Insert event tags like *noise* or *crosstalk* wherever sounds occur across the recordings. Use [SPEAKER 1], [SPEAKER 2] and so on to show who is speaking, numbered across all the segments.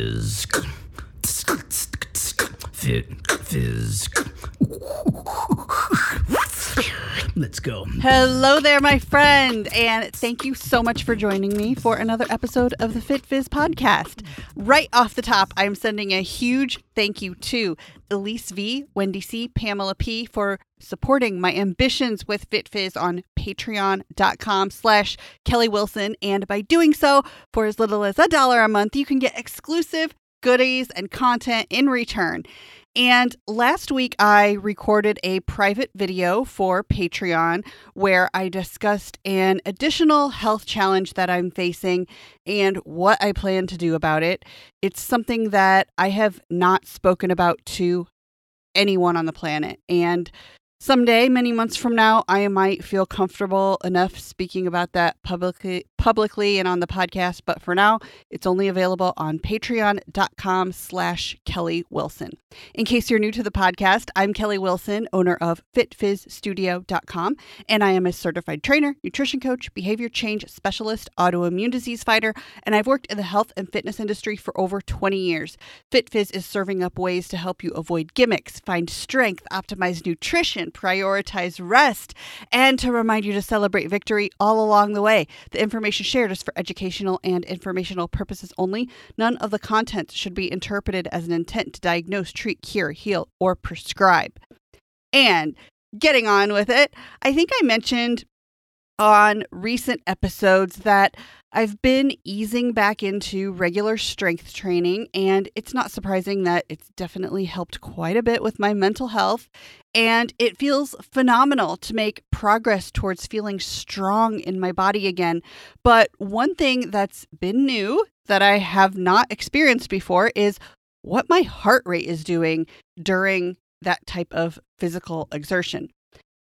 [SPEAKER 1] fizz. Fizz. Let's go.
[SPEAKER 2] Hello there, my friend, and thank you so much for joining me for another episode of the Fit Fizz podcast. Right off the top, I'm sending a huge thank you to Elise V, Wendy C, Pamela P for supporting my ambitions with Fit Fizz on patreon.com slash Kelly Wilson. And by doing so, for as little as a dollar a month, you can get exclusive goodies and content in return. And last week, I recorded a private video for Patreon where I discussed an additional health challenge that I'm facing and what I plan to do about it. It's something that I have not spoken about to anyone on the planet. And Someday, many months from now, I might feel comfortable enough speaking about that publicly publicly and on the podcast, but for now, it's only available on patreon.com slash Kelly Wilson. In case you're new to the podcast, I'm Kelly Wilson, owner of fitfizzstudio.com, and I am a certified trainer, nutrition coach, behavior change specialist, autoimmune disease fighter, and I've worked in the health and fitness industry for over 20 years. FitFizz is serving up ways to help you avoid gimmicks, find strength, optimize nutrition, prioritize rest, and to remind you to celebrate victory all along the way. The information shared is for educational and informational purposes only. None of the content should be interpreted as an intent to diagnose, treat, cure, heal, or prescribe. And getting on with it, I think I mentioned on recent episodes that I've been easing back into regular strength training, and it's not surprising that it's definitely helped quite a bit with my mental health. And it feels phenomenal to make progress towards feeling strong in my body again. But one thing that's been new that I have not experienced before is what my heart rate is doing during that type of physical exertion.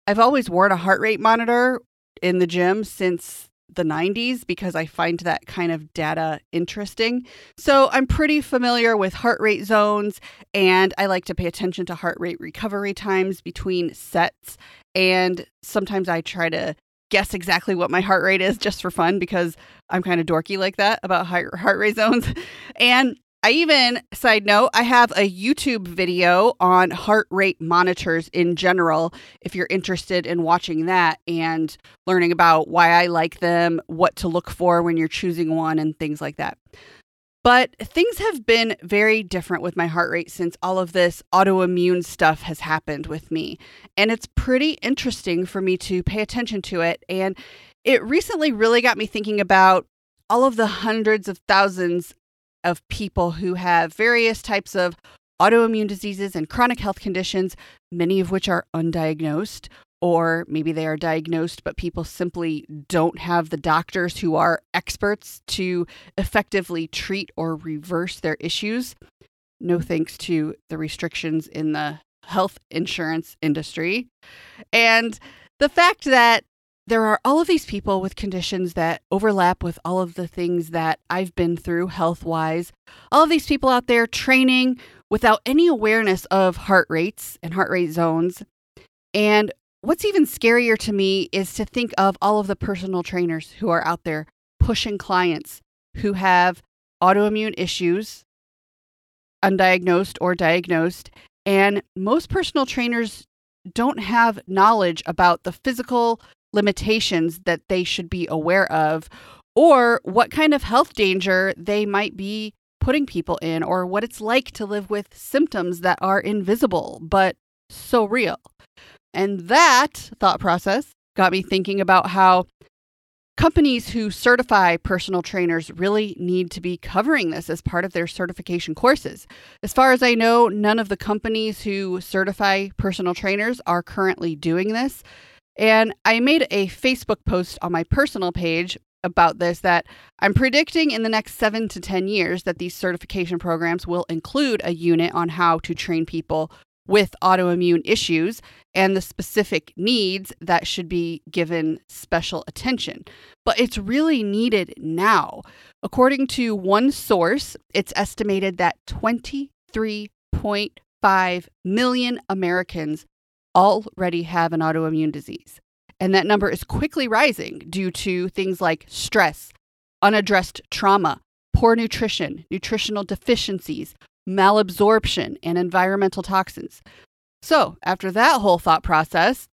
[SPEAKER 2] I've always worn a heart rate monitor in the gym since the 90s because I find that kind of data interesting. So I'm pretty familiar with heart rate zones and I like to pay attention to heart rate recovery times between sets. And sometimes I try to guess exactly what my heart rate is just for fun because I'm kind of dorky like that about heart rate zones. *laughs* And I even, side note, I have a YouTube video on heart rate monitors in general. If you're interested in watching that and learning about why I like them, what to look for when you're choosing one, and things like that. But things have been very different with my heart rate since all of this autoimmune stuff has happened with me. And it's pretty interesting for me to pay attention to it. And it recently really got me thinking about all of the hundreds of thousands of people who have various types of autoimmune diseases and chronic health conditions, many of which are undiagnosed, or maybe they are diagnosed, but people simply don't have the doctors who are experts to effectively treat or reverse their issues. No thanks to the restrictions in the health insurance industry. And the fact that there are all of these people with conditions that overlap with all of the things that I've been through health wise. All of these people out there training without any awareness of heart rates and heart rate zones. And what's even scarier to me is to think of all of the personal trainers who are out there pushing clients who have autoimmune issues, undiagnosed or diagnosed. And most personal trainers don't have knowledge about the physical limitations that they should be aware of or what kind of health danger they might be putting people in or what it's like to live with symptoms that are invisible but so real. And that thought process got me thinking about how companies who certify personal trainers really need to be covering this as part of their certification courses. As far as I know, none of the companies who certify personal trainers are currently doing this. And I made a Facebook post on my personal page about this that I'm predicting in the next seven to 10 years that these certification programs will include a unit on how to train people with autoimmune issues and the specific needs that should be given special attention. But it's really needed now. According to one source, it's estimated that 23.5 million Americans already have an autoimmune disease. And that number is quickly rising due to things like stress, unaddressed trauma, poor nutrition, nutritional deficiencies, malabsorption, and environmental toxins. So, after that whole thought process,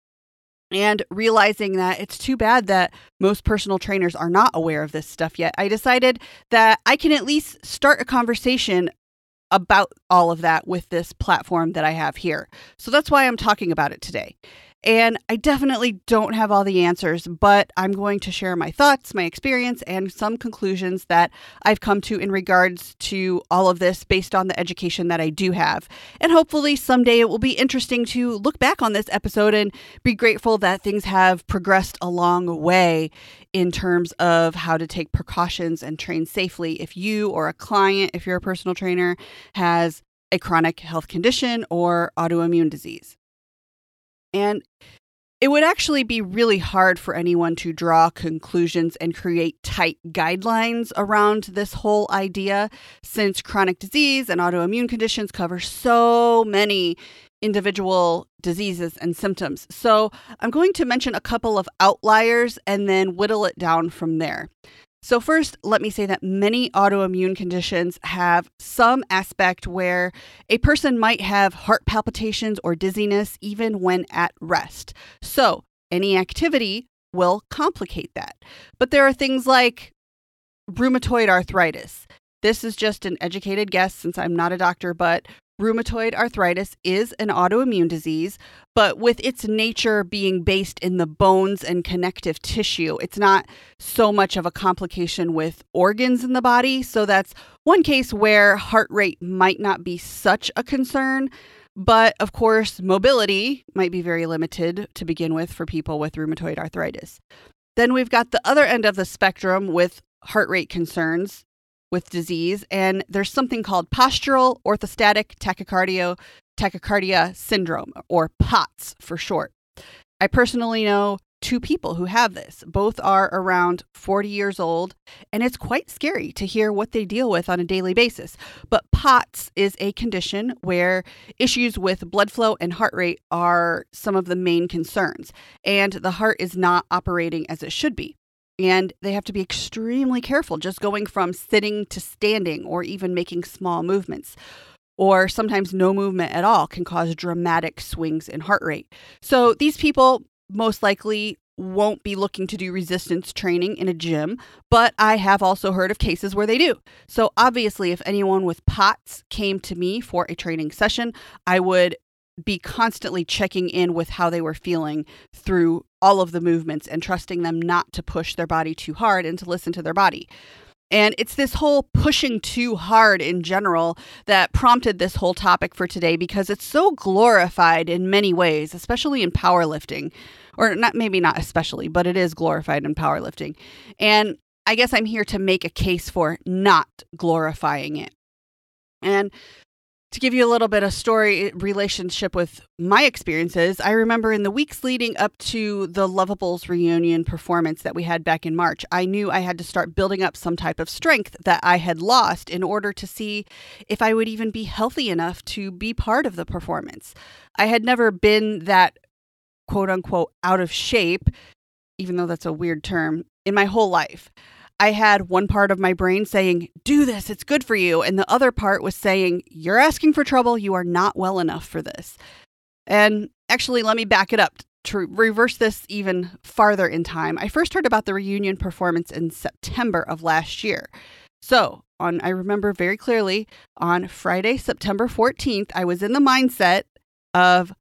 [SPEAKER 2] and realizing that it's too bad that most personal trainers are not aware of this stuff yet, I decided that I can at least start a conversation about all of that with this platform that I have here. So that's why I'm talking about it today. And I definitely don't have all the answers, but I'm going to share my thoughts, my experience, and some conclusions that I've come to in regards to all of this based on the education that I do have. And hopefully someday it will be interesting to look back on this episode and be grateful that things have progressed a long way in terms of how to take precautions and train safely if you or a client, if you're a personal trainer, has a chronic health condition or autoimmune disease. And it would actually be really hard for anyone to draw conclusions and create tight guidelines around this whole idea since chronic disease and autoimmune conditions cover so many individual diseases and symptoms. So, I'm going to mention a couple of outliers and then whittle it down from there. So, first, let me say that many autoimmune conditions have some aspect where a person might have heart palpitations or dizziness even when at rest. So, any activity will complicate that. But there are things like rheumatoid arthritis. This is just an educated guess since I'm not a doctor, but Rheumatoid arthritis is an autoimmune disease, but with its nature being based in the bones and connective tissue, it's not so much of a complication with organs in the body. So that's one case where heart rate might not be such a concern. But of course, mobility might be very limited to begin with for people with rheumatoid arthritis. Then we've got the other end of the spectrum with heart rate concerns with disease, and there's something called postural orthostatic tachycardia, tachycardia syndrome, or POTS for short. I personally know two people who have this. Both are around 40 years old, and it's quite scary to hear what they deal with on a daily basis. But POTS is a condition where issues with blood flow and heart rate are some of the main concerns, and the heart is not operating as it should be and they have to be extremely careful just going from sitting to standing or even making small movements. Or sometimes no movement at all can cause dramatic swings in heart rate. So these people most likely won't be looking to do resistance training in a gym, but I have also heard of cases where they do. So, obviously, if anyone with POTS came to me for a training session, I would be constantly checking in with how they were feeling through all of the movements and trusting them not to push their body too hard and to listen to their body. And it's this whole pushing too hard in general that prompted this whole topic for today because it's so glorified in many ways, especially in powerlifting. Or not maybe not especially, but it is glorified in powerlifting. And I guess I'm here to make a case for not glorifying it. And to give you a little bit of story eh, relationship with my experiences, I remember in the weeks leading up to the Lovables reunion performance that we had back in March, I knew I had to start building up some type of strength that I had lost in order to see if I would even be healthy enough to be part of the performance. I had never been that quote unquote out of shape, even though that's a weird term, in my whole life. I had one part of my brain saying, Do this, it's good for you. And the other part was saying, You're asking for trouble. You are not well enough for this. And actually, let me back it up to reverse this even farther in time. I first heard about the reunion performance in September of last year. So, on I remember very clearly on Friday, September 14th, I was in the mindset of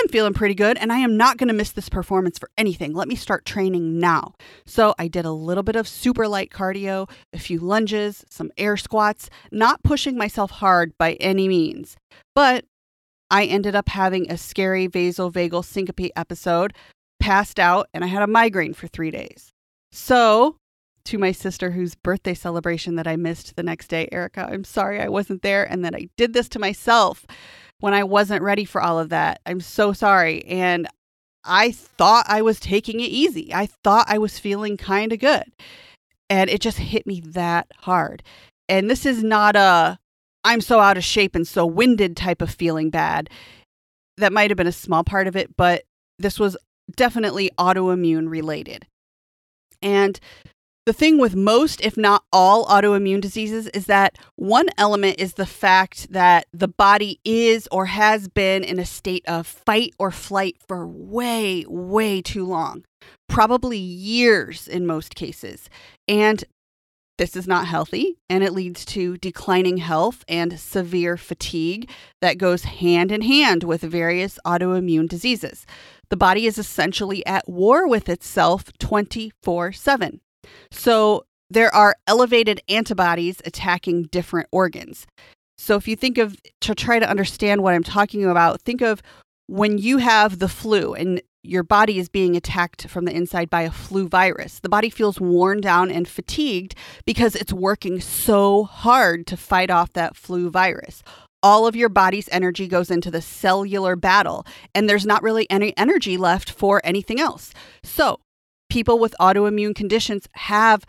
[SPEAKER 2] I'm feeling pretty good and I am not going to miss this performance for anything. Let me start training now. So I did a little bit of super light cardio, a few lunges, some air squats, not pushing myself hard by any means. But I ended up having a scary vasovagal syncope episode, passed out, and I had a migraine for three days. So, to my sister whose birthday celebration that I missed the next day, Erica, I'm sorry I wasn't there and that I did this to myself when I wasn't ready for all of that. I'm so sorry. And I thought I was taking it easy. I thought I was feeling kind of good. And it just hit me that hard. And this is not a I'm so out of shape and so winded type of feeling bad. That might have been a small part of it, but this was definitely autoimmune related. And The thing with most, if not all, autoimmune diseases is that one element is the fact that the body is or has been in a state of fight or flight for way, way too long, probably years in most cases. And this is not healthy and it leads to declining health and severe fatigue that goes hand in hand with various autoimmune diseases. The body is essentially at war with itself 24 7. So there are elevated antibodies attacking different organs. So if you think of, to try to understand what I'm talking about, think of when you have the flu and your body is being attacked from the inside by a flu virus. The body feels worn down and fatigued because it's working so hard to fight off that flu virus. All of your body's energy goes into the cellular battle, and there's not really any energy left for anything else. So, people with autoimmune conditions have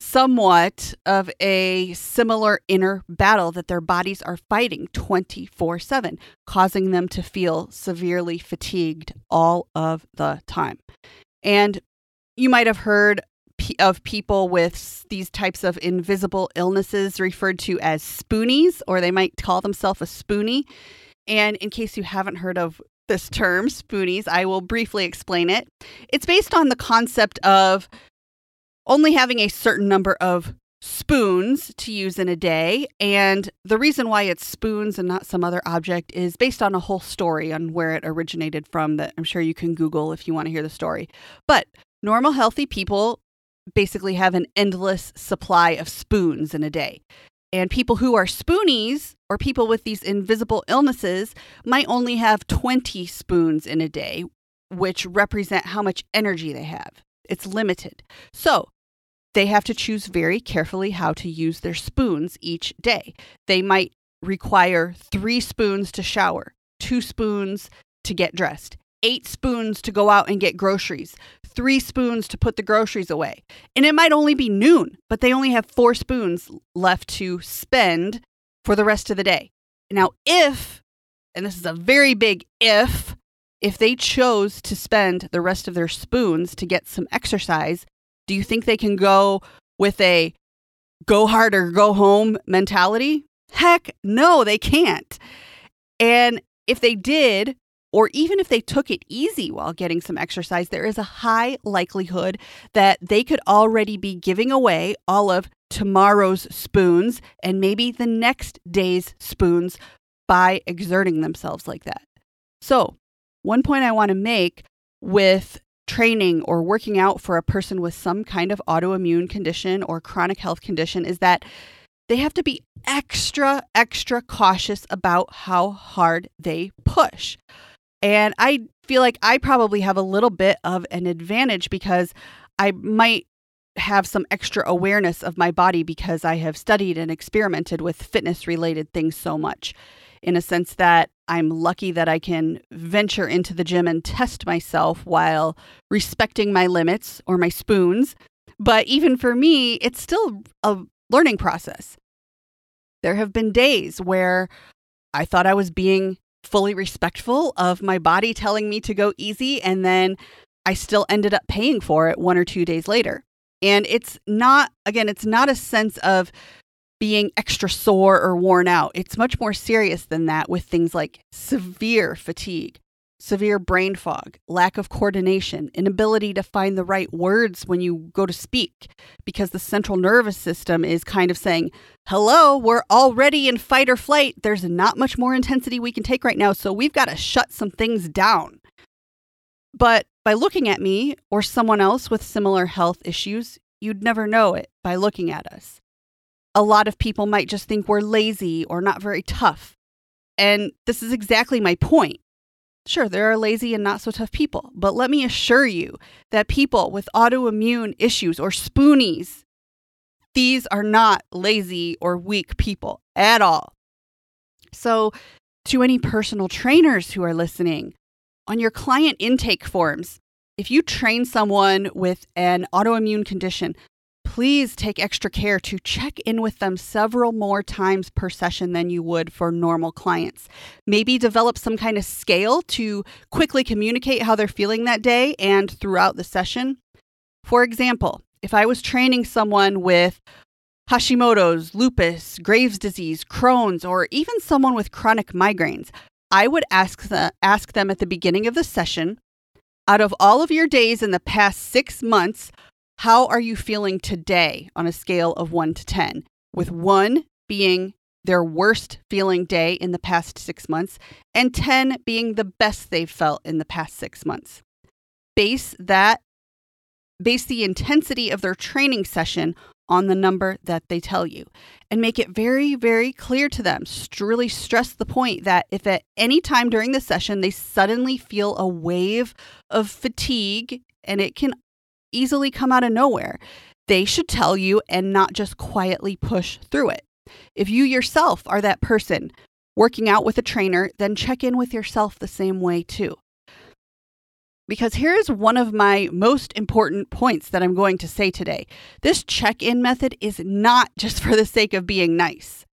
[SPEAKER 2] somewhat of a similar inner battle that their bodies are fighting 24 7, causing them to feel severely fatigued all of the time. And you might have heard of people with these types of invisible illnesses referred to as spoonies, or they might call themselves a spoonie. And in case you haven't heard of this term, spoonies, I will briefly explain it. It's based on the concept of only having a certain number of spoons to use in a day. And the reason why it's spoons and not some other object is based on a whole story on where it originated from that I'm sure you can Google if you want to hear the story. But normal, healthy people basically have an endless supply of spoons in a day. And people who are spoonies or people with these invisible illnesses might only have 20 spoons in a day, which represent how much energy they have. It's limited. So they have to choose very carefully how to use their spoons each day. They might require three spoons to shower, two spoons to get dressed, eight spoons to go out and get groceries, three spoons to put the groceries away. And it might only be noon, but they only have four spoons left to spend for the rest of the day. Now, if, and this is a very big if, if they chose to spend the rest of their spoons to get some exercise, do you think they can go with a go hard or go home mentality? Heck no, they can't. And if they did, or even if they took it easy while getting some exercise, there is a high likelihood that they could already be giving away all of tomorrow's spoons and maybe the next day's spoons by exerting themselves like that. So, one point I want to make with training or working out for a person with some kind of autoimmune condition or chronic health condition is that they have to be extra, extra cautious about how hard they push. And I feel like I probably have a little bit of an advantage because I might have some extra awareness of my body because I have studied and experimented with fitness related things so much. In a sense that I'm lucky that I can venture into the gym and test myself while respecting my limits or my spoons. But even for me, it's still a learning process. There have been days where I thought I was being fully respectful of my body telling me to go easy. And then I still ended up paying for it one or two days later. And it's not, again, it's not a sense of being extra sore or worn out. It's much more serious than that with things like severe fatigue, severe brain fog, lack of coordination, inability to find the right words when you go to speak, because the central nervous system is kind of saying, Hello, we're already in fight or flight. There's not much more intensity we can take right now, so we've got to shut some things down. But by looking at me or someone else with similar health issues, you'd never know it by looking at us. A lot of people might just think we're lazy or not very tough. And this is exactly my point. Sure, there are lazy and not so tough people, but let me assure you that people with autoimmune issues or spoonies, these are not lazy or weak people at all. So, to any personal trainers who are listening, on your client intake forms, if you train someone with an autoimmune condition, please take extra care to check in with them several more times per session than you would for normal clients. Maybe develop some kind of scale to quickly communicate how they're feeling that day and throughout the session. For example, if I was training someone with Hashimoto's, lupus, Graves' disease, Crohn's, or even someone with chronic migraines, I would ask, the, ask them at the beginning of the session out of all of your days in the past six months, how are you feeling today on a scale of one to 10? With one being their worst feeling day in the past six months, and 10 being the best they've felt in the past six months. Base that, base the intensity of their training session on the number that they tell you and make it very, very clear to them. Really stress the point that if at any time during the session they suddenly feel a wave of fatigue and it can easily come out of nowhere, they should tell you and not just quietly push through it. If you yourself are that person working out with a trainer, then check in with yourself the same way too. Because here's one of my most important points that I'm going to say today. This check in method is not *laughs* just for the sake of being nice.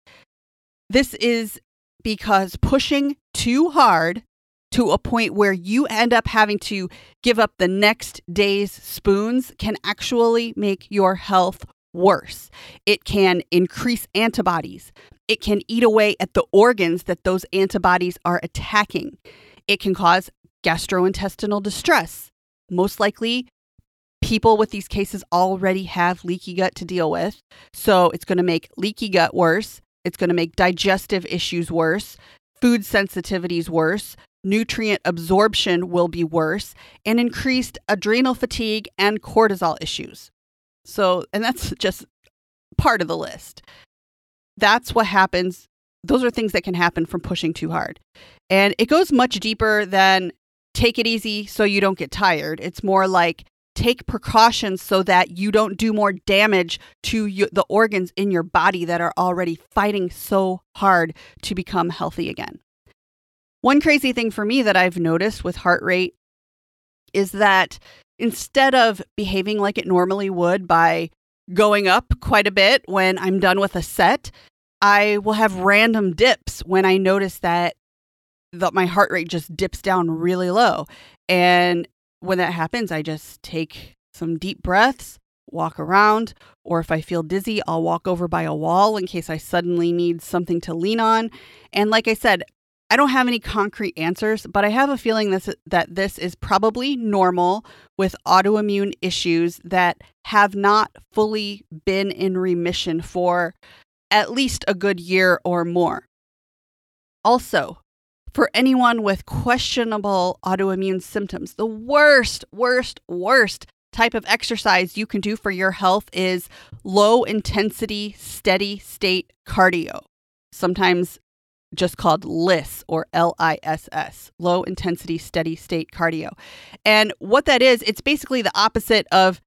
[SPEAKER 2] This is because pushing too hard to a point where you end up having to give up the next day's spoons can actually make your health worse. It can increase antibodies. It can eat away at the organs that those antibodies are attacking. It can cause gastrointestinal distress. Most likely, people with these cases already have leaky gut to deal with. So it's going to make leaky gut worse. It's going to make digestive issues worse, food sensitivities worse, nutrient absorption will be worse, and increased adrenal fatigue and cortisol issues. So, and that's *laughs* just part of the list. That's what happens. Those are things that can happen from pushing too hard. And it goes much deeper than take it easy so you don't get tired. It's more like take precautions so that you don't do more damage to you, the organs in your body that are already fighting so hard to become healthy again. One crazy thing for me that I've noticed with heart rate is that instead of behaving like it normally would by going up quite a bit when I'm done with a set, I will have random dips when I notice that that my heart rate just dips down really low. And when that happens, I just take some deep breaths, walk around, or if I feel dizzy, I'll walk over by a wall in case I suddenly need something to lean on. And like I said, I don't have any concrete answers, but I have a feeling this, that this is probably normal with autoimmune issues that have not fully been in remission for at least a good year or more. Also, for anyone with questionable autoimmune symptoms, the worst, worst, worst type of exercise you can do for your health is low intensity, steady state cardio. Sometimes just called LISS or L I S S, low intensity steady state cardio. And what that is, it's basically the opposite of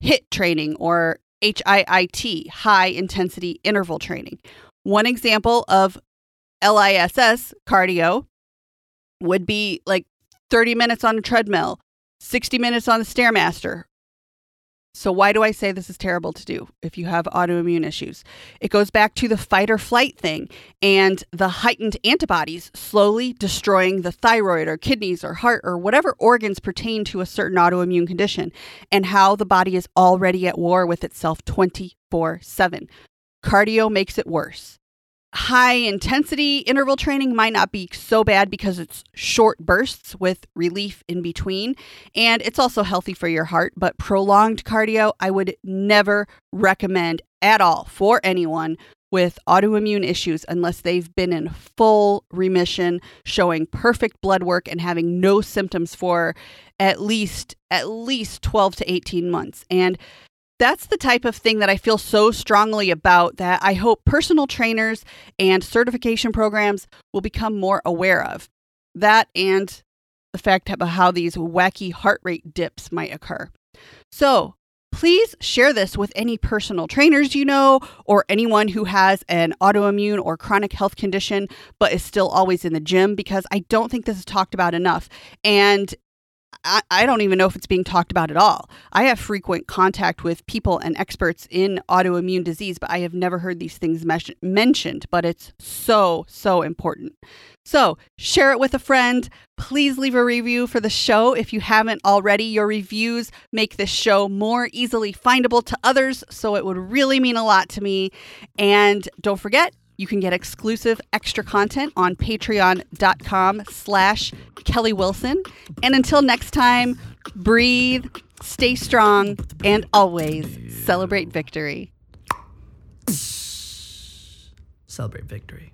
[SPEAKER 2] HIT training or HIIT, high intensity interval training. One example of LISS cardio would be like 30 minutes on a treadmill, 60 minutes on the Stairmaster, so, why do I say this is terrible to do if you have autoimmune issues? It goes back to the fight or flight thing and the heightened antibodies slowly destroying the thyroid or kidneys or heart or whatever organs pertain to a certain autoimmune condition, and how the body is already at war with itself 24 7. Cardio makes it worse high intensity interval training might not be so bad because it's short bursts with relief in between. And it's also healthy for your heart. But prolonged cardio, I would never recommend at all for anyone with autoimmune issues unless they've been in full remission, showing perfect blood work and having no symptoms for at least at least 12 to 18 months. And that's the type of thing that I feel so strongly about that I hope personal trainers and certification programs will become more aware of. That and the fact about how these wacky heart rate dips might occur. So, please share this with any personal trainers you know or anyone who has an autoimmune or chronic health condition but is still always in the gym because I don't think this is talked about enough. And I, I don't even know if it's being talked about at all. I have frequent contact with people and experts in autoimmune disease, but I have never heard these things mes- mentioned. But it's so, so important. So share it with a friend. Please leave a review for the show if you haven't already. Your reviews make this show more easily findable to others, so it would really mean a lot to me. And don't forget, you can get exclusive extra content on patreon.com slash Kelly Wilson. And until next time, breathe, stay strong, and always celebrate victory.
[SPEAKER 1] Celebrate victory.